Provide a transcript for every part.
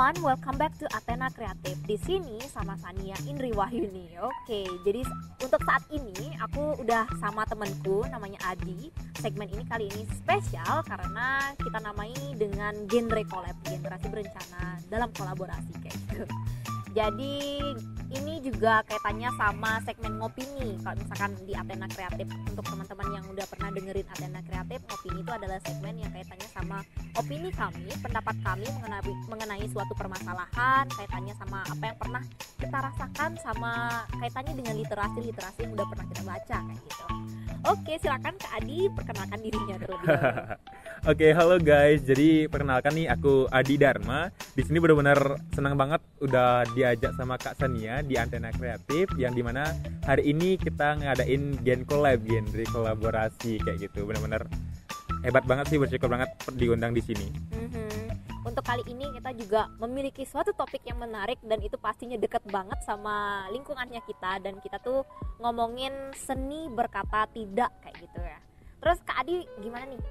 everyone, welcome back to Athena Kreatif. Di sini sama Sania Indri Wahyuni. Oke, jadi untuk saat ini aku udah sama temanku namanya Adi. Segmen ini kali ini spesial karena kita namai dengan genre collab, generasi berencana dalam kolaborasi kayak gitu. Jadi ini juga kaitannya sama segmen ngopi nih. Kalau misalkan di Athena Kreatif untuk teman-teman yang udah pernah dengerin Athena Kreatif, ngopi itu adalah segmen yang kaitannya sama opini kami, pendapat kami mengenai mengenai suatu permasalahan, kaitannya sama apa yang pernah kita rasakan sama kaitannya dengan literasi-literasi yang udah pernah kita baca kayak gitu. Oke, silakan Kak Adi perkenalkan dirinya terlebih dahulu. Oke, halo guys. Jadi perkenalkan nih aku Adi Dharma. Di sini benar-benar senang banget udah diajak sama Kak Sania di Antena Kreatif yang di mana hari ini kita ngadain Gen Collab, genre kolaborasi kayak gitu. Benar-benar hebat banget sih bersyukur banget diundang di sini. Mhm. Untuk kali ini kita juga memiliki suatu topik yang menarik dan itu pastinya deket banget sama lingkungannya kita dan kita tuh ngomongin seni berkata tidak kayak gitu ya. Terus Kak Adi gimana nih?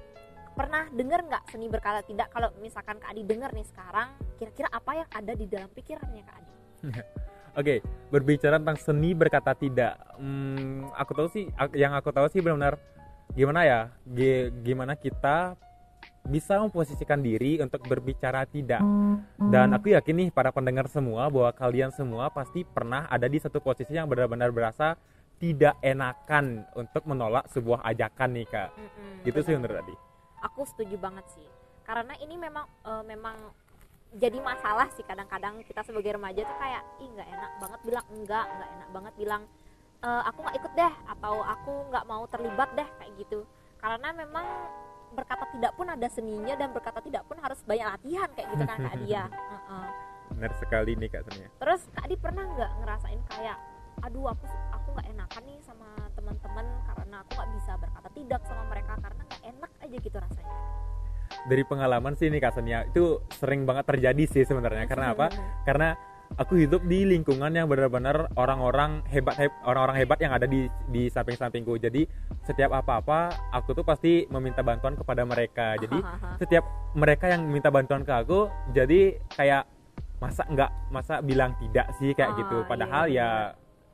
Pernah denger nggak seni berkata tidak? Kalau misalkan Kak Adi denger nih sekarang, kira-kira apa yang ada di dalam pikirannya Kak Adi? Oke, berbicara tentang seni berkata tidak, hmm, aku tahu sih, yang aku tahu sih benar-benar gimana ya, Gi- gimana kita bisa memposisikan diri untuk berbicara tidak. Dan aku yakin nih para pendengar semua bahwa kalian semua pasti pernah ada di satu posisi yang benar-benar berasa tidak enakan untuk menolak sebuah ajakan nih kak. Mm-mm, Gitu sih benar. menurut Adi. aku setuju banget sih karena ini memang eh, memang jadi masalah sih kadang-kadang kita sebagai remaja tuh kayak ih nggak enak banget bilang enggak nggak enak banget bilang "Eh, aku nggak ikut deh atau aku nggak mau terlibat deh kayak gitu karena memang berkata tidak pun ada seninya dan berkata tidak pun harus banyak latihan kayak gitu kan kak Dia Heeh. Benar sekali nih kak Sonia. terus kak Adi pernah nggak ngerasain kayak aduh aku aku nggak enakan nih sama teman-teman karena aku nggak bisa berkata tidak sama mereka karena nggak enak aja gitu rasanya Dari pengalaman sih nih kak Sonia itu sering banget terjadi sih sebenarnya. Karena apa? karena aku hidup di lingkungan yang benar-benar orang-orang hebat heb- orang-orang hebat yang ada di di samping-sampingku. Jadi setiap apa-apa aku tuh pasti meminta bantuan kepada mereka. Jadi setiap mereka yang minta bantuan ke aku jadi kayak masa nggak masa bilang tidak sih kayak Ah, gitu. iya, padahal ya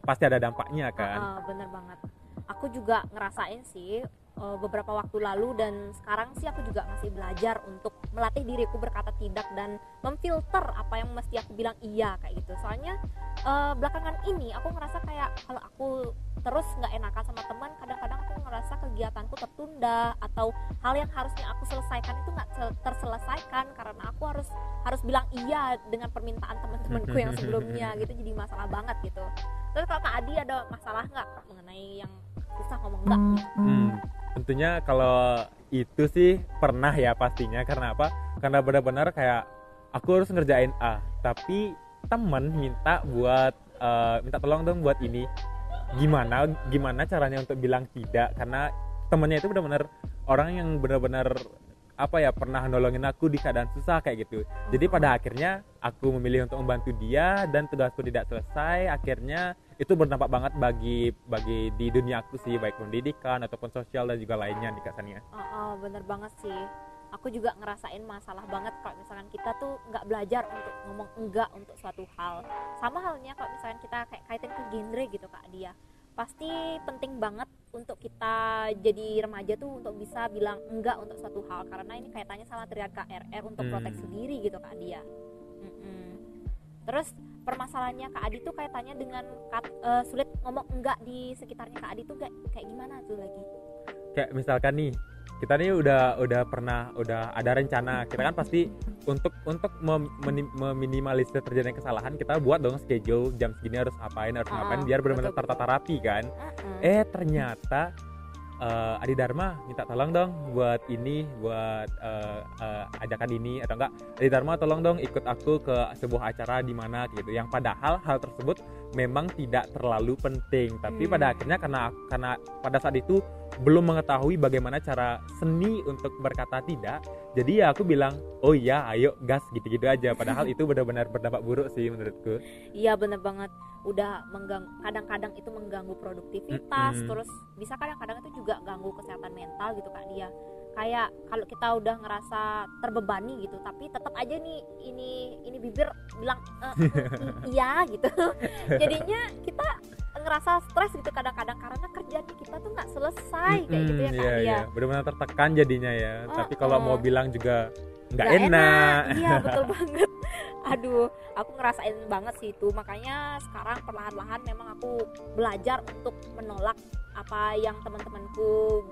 pasti ada dampaknya kan? Heeh, bener banget. Aku juga ngerasain sih eh, beberapa waktu lalu dan sekarang sih aku juga masih belajar untuk melatih diriku berkata tidak dan memfilter apa yang mesti aku bilang iya kayak gitu. Soalnya eh, belakangan ini aku ngerasa kayak kalau aku terus nggak enakan sama teman, kadang-kadang aku ngerasa kegiatanku tertunda atau hal yang harusnya aku selesaikan itu nggak sel- terselesaikan karena aku harus harus bilang iya dengan permintaan teman-temanku yang sebelumnya gitu jadi masalah banget gitu. Terus kalau Kak Adi ada masalah nggak mengenai yang susah ngomong enggak gitu? Hmm, tentunya kalau itu sih pernah ya pastinya. Karena apa? Karena benar-benar kayak aku harus ngerjain A tapi temen minta buat eh, minta tolong dong buat ini. Gimana gimana caranya untuk bilang tidak? Karena temennya itu benar-benar orang yang benar-benar apa ya pernah nolongin aku di keadaan susah kayak gitu. Jadi pada akhirnya aku memilih untuk membantu dia dan tugasku tidak selesai. Akhirnya itu berdampak banget bagi bagi di dunia aku sih baik pendidikan ataupun sosial dan juga lainnya di kasannya Oh, oh, bener banget sih. Aku juga ngerasain masalah banget kalau misalkan kita tuh nggak belajar untuk ngomong enggak untuk suatu hal. Sama halnya kalau misalkan kita kayak kaitin ke genre gitu Kak Dia. Pasti penting banget untuk kita jadi remaja tuh untuk bisa bilang enggak untuk suatu hal karena ini kaitannya sama triad KRR untuk Hmm. proteksi diri gitu Kak Dia. Mm-mm. Terus permasalahannya Kak Adi tuh kaitannya dengan kat- eh, sulit ngomong enggak di sekitarnya Kak Adi tuh kayak kayak gimana tuh lagi? kayak misalkan nih kita nih udah udah pernah udah ada rencana kita kan pasti untuk untuk mem- meminimalisir terjadinya kesalahan kita buat dong schedule jam segini harus ngapain harus Ah, ngapain biar benar-benar tertata rapi kan Mm-mm. eh ternyata eh, Adi Dharma minta tolong dong buat ini buat eh, eh, ajakan ini atau enggak? Adi Dharma tolong dong ikut aku ke sebuah acara di mana gitu. Yang padahal hal tersebut memang tidak terlalu penting. Tapi Hmm. pada akhirnya karena karena pada saat itu belum mengetahui bagaimana cara seni untuk berkata tidak jadi ya aku bilang oh iya ayo gas gitu-gitu aja. Padahal itu benar-benar berdampak buruk sih menurutku. Iya bener banget udah mengganggu kadang-kadang itu mengganggu produktivitas Mm-mm. terus bisa kadang-kadang itu juga ganggu kesehatan mental gitu kak dia kayak kalau kita udah ngerasa terbebani gitu tapi tetap aja nih ini ini bibir bilang "Eh, mm, i- iya gitu. Jadinya kita ngerasa stres gitu kadang-kadang karena kerjaan kita tuh nggak selesai kayak gitu ya kak iya, ya iya. benar-benar tertekan jadinya ya. Oh, tapi kalau mau bilang juga nggak Nggak enak, iya betul banget. Aduh aku ngerasain banget sih itu. Makanya sekarang perlahan-lahan memang aku belajar untuk menolak apa yang teman-temanku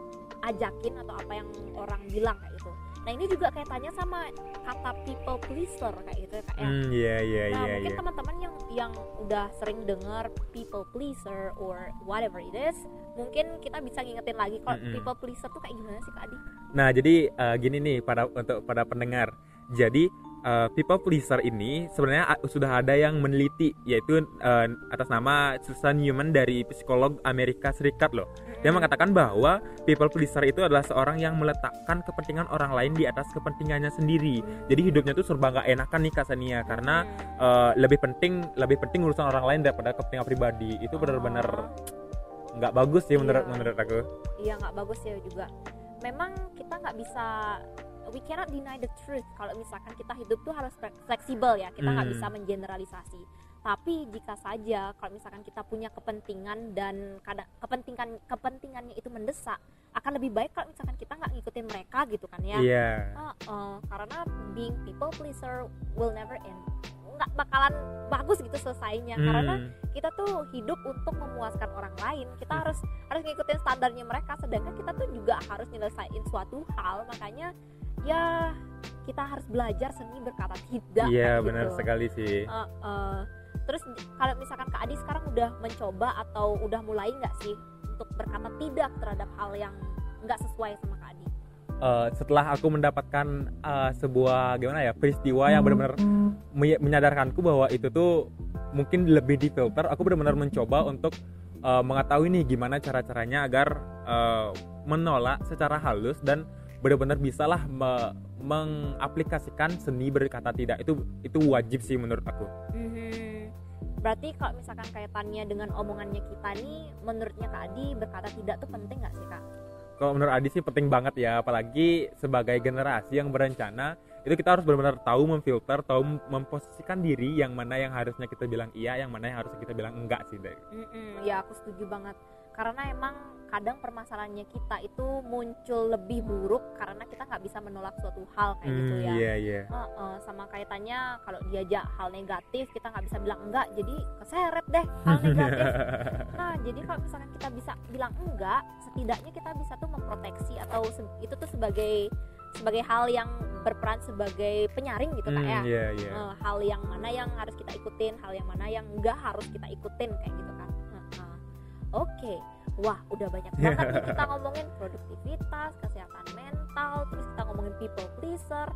ajakin atau apa yang orang bilang kayak gitu nah ini juga kayak tanya sama kata people pleaser kayak gitu ya kak ya Hmm, iya iya Nah, iya mungkin iya. teman-teman yang yang udah sering dengar people pleaser or whatever it is, mungkin kita bisa ngingetin lagi kalau Mm-mm. people pleaser tuh kayak gimana sih Kak Adi? Nah, jadi eh, gini nih pada untuk pada pendengar. Jadi eh, people pleaser ini sebenarnya sudah ada yang meneliti yaitu eh, atas nama Susan Newman dari psikolog Amerika Serikat loh. Dia mengatakan bahwa people pleaser itu adalah seorang yang meletakkan kepentingan orang lain di atas kepentingannya sendiri. Jadi hidupnya tuh serba nggak enakan nih Kak Sania karena eh, lebih penting lebih penting urusan orang lain daripada kepentingan pribadi. Itu benar-benar nggak bagus sih menurut Iya. menurut aku. iya nggak bagus ya juga. Memang kita nggak bisa we cannot deny the truth. Kalau misalkan kita hidup tuh harus fle- fleksibel ya. Kita nggak Hmm. bisa mengeneralisasi. Tapi jika saja kalau misalkan kita punya kepentingan dan kadang kepentingan kepentingannya itu mendesak akan lebih baik kalau misalkan kita nggak ngikutin mereka gitu kan ya. Iya. Heeh, karena being people pleaser will never end. Nggak bakalan bagus gitu selesainya. Karena Hmm. kita tuh hidup untuk memuaskan orang lain. Kita Hmm. harus harus ngikutin standarnya mereka. Sedangkan kita tuh juga harus nyelesain suatu hal. Makanya ya kita harus belajar seni berkata tidak Iya kayak benar gitu. sekali sih. Heeh. terus kalau misalkan Kak Adi sekarang udah mencoba atau udah mulai nggak sih untuk berkata tidak terhadap hal yang nggak sesuai sama Kak Adi Eh, setelah aku mendapatkan eh, sebuah gimana ya peristiwa yang benar-benar me- menyadarkanku bahwa itu tuh mungkin lebih difilter, aku benar-benar mencoba untuk eh, mengetahui nih gimana cara-caranya agar eh, menolak secara halus dan benar-benar bisalah me- mengaplikasikan seni berkata tidak itu itu wajib sih menurut aku. Mhm. Berarti kalau misalkan kaitannya dengan omongannya kita nih, menurutnya Kak Adi berkata tidak tuh penting nggak sih Kak? kalau menurut Adi sih penting banget ya apalagi sebagai generasi yang berencana itu kita harus benar-benar tahu memfilter tahu mem- memposisikan diri yang mana yang harusnya kita bilang iya yang mana yang harusnya kita bilang enggak sih Dek. Mm-mm, ya aku setuju banget. Karena emang kadang permasalahannya kita itu muncul lebih buruk karena kita nggak bisa menolak suatu hal kayak gitu Hmm, ya. iya iya Heeh, sama kaitannya kalau diajak hal negatif kita nggak bisa bilang enggak jadi keseret deh hal negatif nah jadi kalau misalkan kita bisa bilang enggak setidaknya kita bisa tuh memproteksi atau se- itu tuh sebagai sebagai hal yang berperan sebagai penyaring gitu kak ya Hmm, iya iya Eh, hal yang mana yang harus kita ikutin hal yang mana yang enggak harus kita ikutin kayak gitu kan. Oke wah udah banyak banget nih kita ngomongin produktivitas kesehatan mental terus kita ngomongin people pleaser.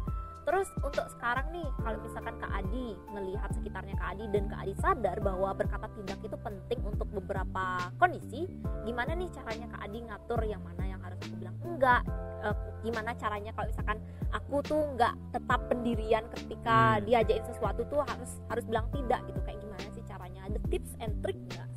Terus untuk sekarang nih kalau misalkan Kak Adi melihat sekitarnya Kak Adi dan Kak Adi sadar bahwa berkata tidak itu penting untuk beberapa kondisi gimana nih caranya Kak Adi ngatur yang mana yang harus aku bilang enggak? Eh, gimana caranya kalau misalkan aku tuh nggak tetap pendirian ketika Hmm. diajakin sesuatu tuh harus harus bilang tidak gitu? Kayak gimana sih caranya? Ada tips and trick nggak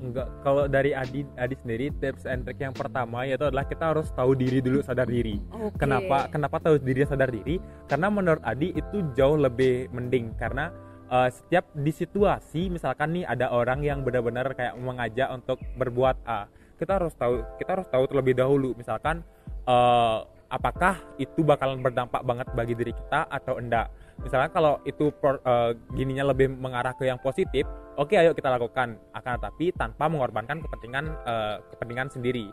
enggak kalau dari Adi Adi sendiri tips and trick yang pertama yaitu adalah kita harus tahu diri dulu sadar diri Oke. Kenapa kenapa tahu diri sadar diri? Karena menurut Adi itu jauh lebih mending karena uh, setiap di situasi misalkan nih ada orang yang benar-benar kayak mengajak untuk berbuat A, kita harus tahu kita harus tahu terlebih dahulu misalkan uh, apakah itu bakalan berdampak banget bagi diri kita atau enggak. Misalkan kalau itu per- uh, gininya lebih mengarah ke yang positif, oke ayo kita lakukan. Akan tetapi tanpa mengorbankan kepentingan uh, kepentingan sendiri.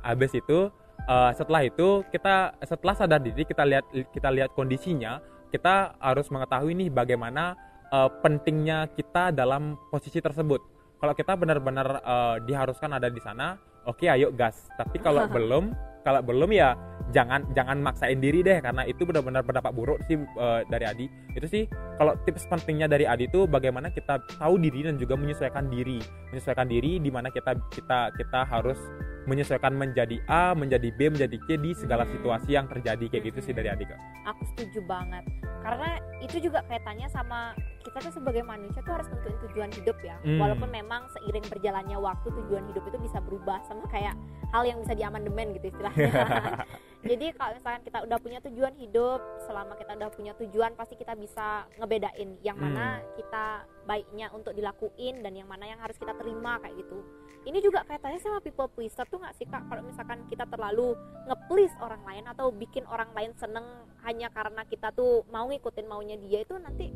Habis itu uh, setelah itu kita setelah sadar diri kita lihat kita lihat kondisinya kita harus mengetahui nih bagaimana uh, pentingnya kita dalam posisi tersebut kalau kita benar-benar uh, diharuskan ada di sana oke ayo gas tapi kalau belum kalau belum ya jangan jangan maksain diri deh karena itu benar-benar berdampak buruk sih uh, dari Adi. Itu sih kalau tips pentingnya dari Adi itu bagaimana kita tahu diri dan juga menyesuaikan diri. Menyesuaikan diri di mana kita kita kita harus menyesuaikan menjadi A, menjadi B, menjadi C di segala Hmm. situasi yang terjadi kayak gitu sih dari Adi kak. aku setuju banget karena itu juga kaitannya sama kita tuh sebagai manusia tuh harus tentuin tujuan hidup ya Hmm. walaupun memang seiring berjalannya waktu tujuan hidup itu bisa berubah sama kayak hal yang bisa diamandemen gitu istilahnya jadi kalau misalkan kita udah punya tujuan hidup selama kita udah punya tujuan pasti kita bisa ngebedain yang mana Hmm. kita baiknya untuk dilakuin dan yang mana yang harus kita terima kayak gitu ini juga kaitannya sama people pleaser tuh nggak sih kak kalau misalkan kita terlalu nge-please orang lain atau bikin orang lain seneng hanya karena kita tuh mau ngikutin maunya dia itu nanti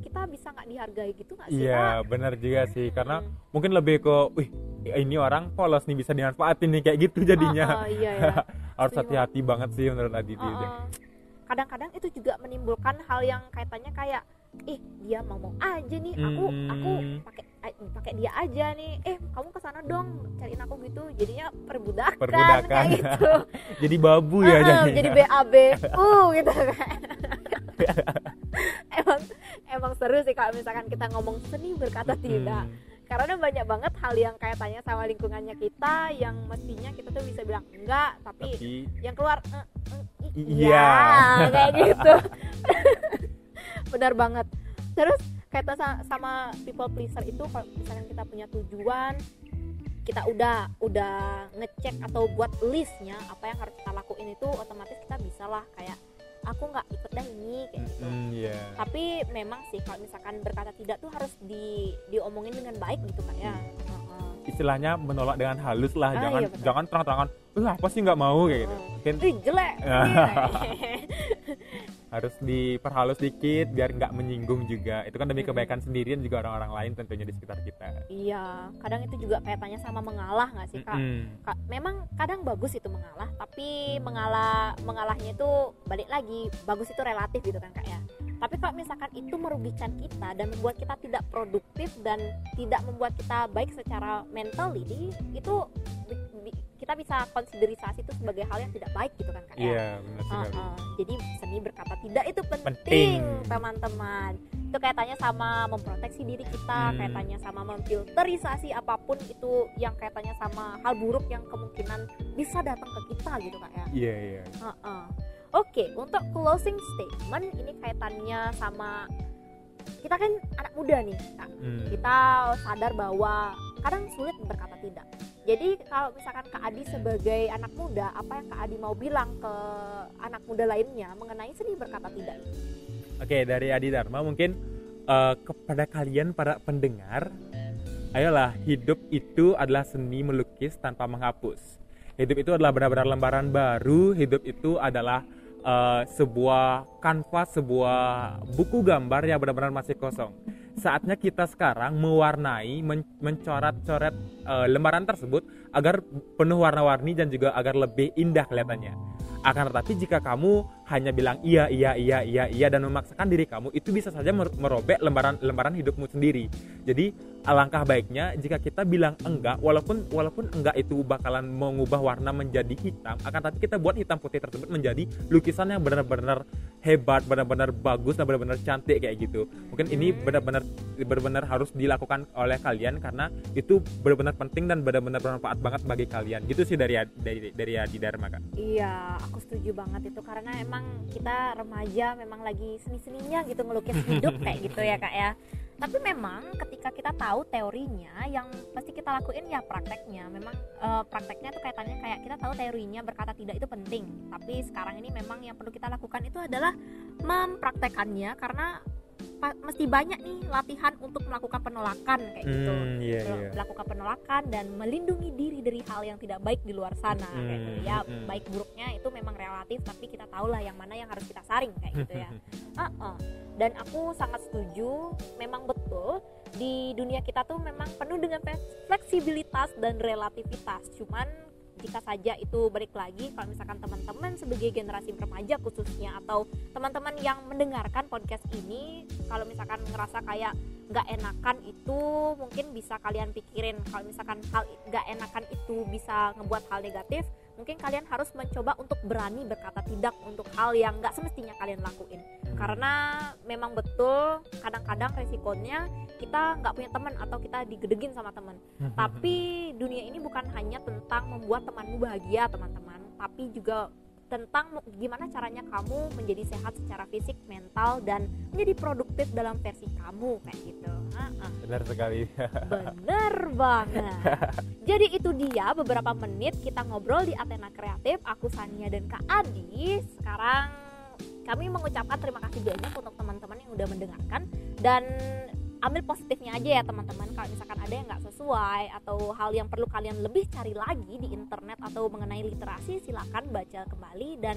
kita bisa nggak dihargai gitu nggak sih Iya benar juga sih karena Hmm. mungkin lebih ke, wih ini orang polos nih bisa dimanfaatin nih kayak gitu jadinya. Oh, oh, iya ya Harus hati-hati banget sih menurut Aditi. Oh, oh. kadang-kadang itu juga menimbulkan hal yang kaitannya kayak ih dia mau mau aja nih aku aku Hmm. pakai a- pakai dia aja nih eh kamu ke sana dong cariin aku gitu jadinya perbudakan, Perbudakan. kayak gitu Jadi babu ya Heeh, jadinya. jadi BAB uh gitu kan emang emang seru sih kalau misalkan kita ngomong seni berkata tidak Hmm. karena banyak banget hal yang kaitannya sama lingkungannya kita yang mestinya kita tuh bisa bilang enggak tapi Tapi yang keluar "Eh, eh, i- Iya. kayak gitu benar banget terus kaitan sa- sama people pleaser itu kalau misalkan kita punya tujuan kita udah udah ngecek atau buat listnya apa yang harus kita lakuin itu otomatis kita bisa lah kayak aku nggak ikut dah ini kayak gitu hmm, iya. tapi memang sih kalau misalkan berkata tidak tuh harus di diomongin dengan baik gitu kak ya. Istilahnya menolak dengan halus lah, Ah, jangan iya, betul. jangan terang-terangan, "Eh, apa sih nggak mau?" kayak gitu. Mungkin Ih jelek harus diperhalus dikit biar nggak menyinggung juga. Itu kan demi kebaikan sendiri dan juga orang-orang lain tentunya di sekitar kita. iya kadang itu juga kaitannya sama mengalah nggak sih kak Mm-mm. Ka- memang kadang bagus itu mengalah tapi mengalah mengalahnya itu balik lagi bagus itu relatif gitu kan kak ya tapi kalau misalkan itu merugikan kita dan membuat kita tidak produktif dan tidak membuat kita baik secara mentally itu bi- bi- kita bisa konsiderisasi itu sebagai hal yang tidak baik gitu kan kak ya benar sekali. Uh-uh. jadi seni berkata tidak itu penting, teman-teman itu kaitannya sama memproteksi diri kita Hmm. kaitannya sama memfilterisasi apa pun itu yang kaitannya sama hal buruk yang kemungkinan bisa datang ke kita gitu kak ya Iya, iya. Oke untuk closing statement ini kaitannya sama kita kan anak muda nih kak Hmm. kita sadar bahwa kadang sulit berkata tidak. Jadi kalau misalkan Kak Adi sebagai anak muda, apa yang Kak Adi mau bilang ke anak muda lainnya mengenai seni berkata tidak? Oke, dari Adi Dharma mungkin eh, kepada kalian para pendengar, ayolah hidup itu adalah seni melukis tanpa menghapus. Hidup itu adalah benar-benar lembaran baru. Hidup itu adalah eh, sebuah kanvas, sebuah buku gambar yang benar-benar masih kosong. Saatnya kita sekarang mewarnai, men- mencoret-coret eh, lembaran tersebut agar penuh warna-warni dan juga agar lebih indah kelihatannya. Akan tetapi jika kamu hanya bilang iya iya iya iya iya dan memaksakan diri kamu itu bisa saja mer- merobek lembaran lembaran hidupmu sendiri. Jadi alangkah baiknya jika kita bilang enggak walaupun walaupun enggak itu bakalan mengubah warna menjadi hitam akan tapi kita buat hitam putih tersebut menjadi lukisan yang benar-benar hebat, benar-benar bagus dan benar-benar cantik kayak gitu. Mungkin ini benar-benar benar-benar harus dilakukan oleh kalian karena itu benar-benar penting dan benar-benar bermanfaat banget bagi kalian. Gitu sih dari dari dari Adi Dharma Kak. Iya, aku setuju banget itu karena emang kita remaja memang lagi seni-seninya gitu ngelukis hidup kayak gitu ya kak ya. Tapi memang ketika kita tahu teorinya, yang pasti kita lakuin ya prakteknya. Memang eh, prakteknya tuh kaitannya kayak kita tahu teorinya berkata tidak itu penting. Tapi sekarang ini memang yang perlu kita lakukan itu adalah mempraktekannya karena mesti banyak nih latihan untuk melakukan penolakan kayak gitu. Hmm, iya iya. melakukan penolakan dan melindungi diri dari hal yang tidak baik di luar sana kayak gitu. Hmm, ya hmm. baik buruknya itu memang relatif tapi kita tahu lah yang mana yang harus kita saring kayak gitu ya Uh-uh. dan aku sangat setuju memang betul di dunia kita tuh memang penuh dengan fleksibilitas dan relativitas cuman jika saja itu balik lagi kalau misalkan teman-teman sebagai generasi remaja khususnya atau teman-teman yang mendengarkan podcast ini kalau misalkan ngerasa kayak nggak enakan itu mungkin bisa kalian pikirin. Kalau misalkan hal nggak enakan itu bisa ngebuat hal negatif mungkin kalian harus mencoba untuk berani berkata tidak untuk hal yang nggak semestinya kalian lakuin. Karena memang betul kadang-kadang resikonya kita nggak punya teman atau kita digedegin sama teman. Tapi dunia ini bukan hanya tentang membuat temanmu bahagia teman-teman. Tapi juga tentang gimana caranya kamu menjadi sehat secara fisik, mental dan menjadi produktif dalam versi kamu kayak gitu. Benar sekali Bener banget. Jadi itu dia beberapa menit kita ngobrol di Athena Kreatif. Aku Sania dan Kak Adi. Sekarang kami mengucapkan terima kasih banyak untuk teman-teman yang udah mendengarkan dan ambil positifnya aja ya teman-teman. Kalau misalkan ada yang nggak sesuai atau hal yang perlu kalian lebih cari lagi di internet atau mengenai literasi, silakan baca kembali dan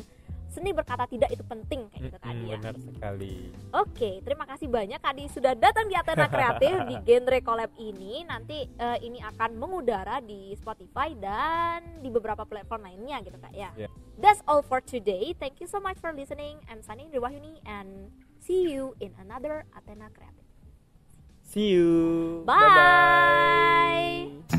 seni berkata tidak itu penting kayak gitu Kak Adi Mm-mm, ya. benar sekali Oke, terima kasih banyak Kadi sudah datang di Athena Kreatif di genre collab ini. Nanti eh, ini akan mengudara di Spotify dan di beberapa platform lainnya gitu Kak ya. Yeah. That's all for today. Thank you so much for listening. I'm Sunny Riwahyuni and see you in another Athena Kreatif. See you. Bye. Bye-bye.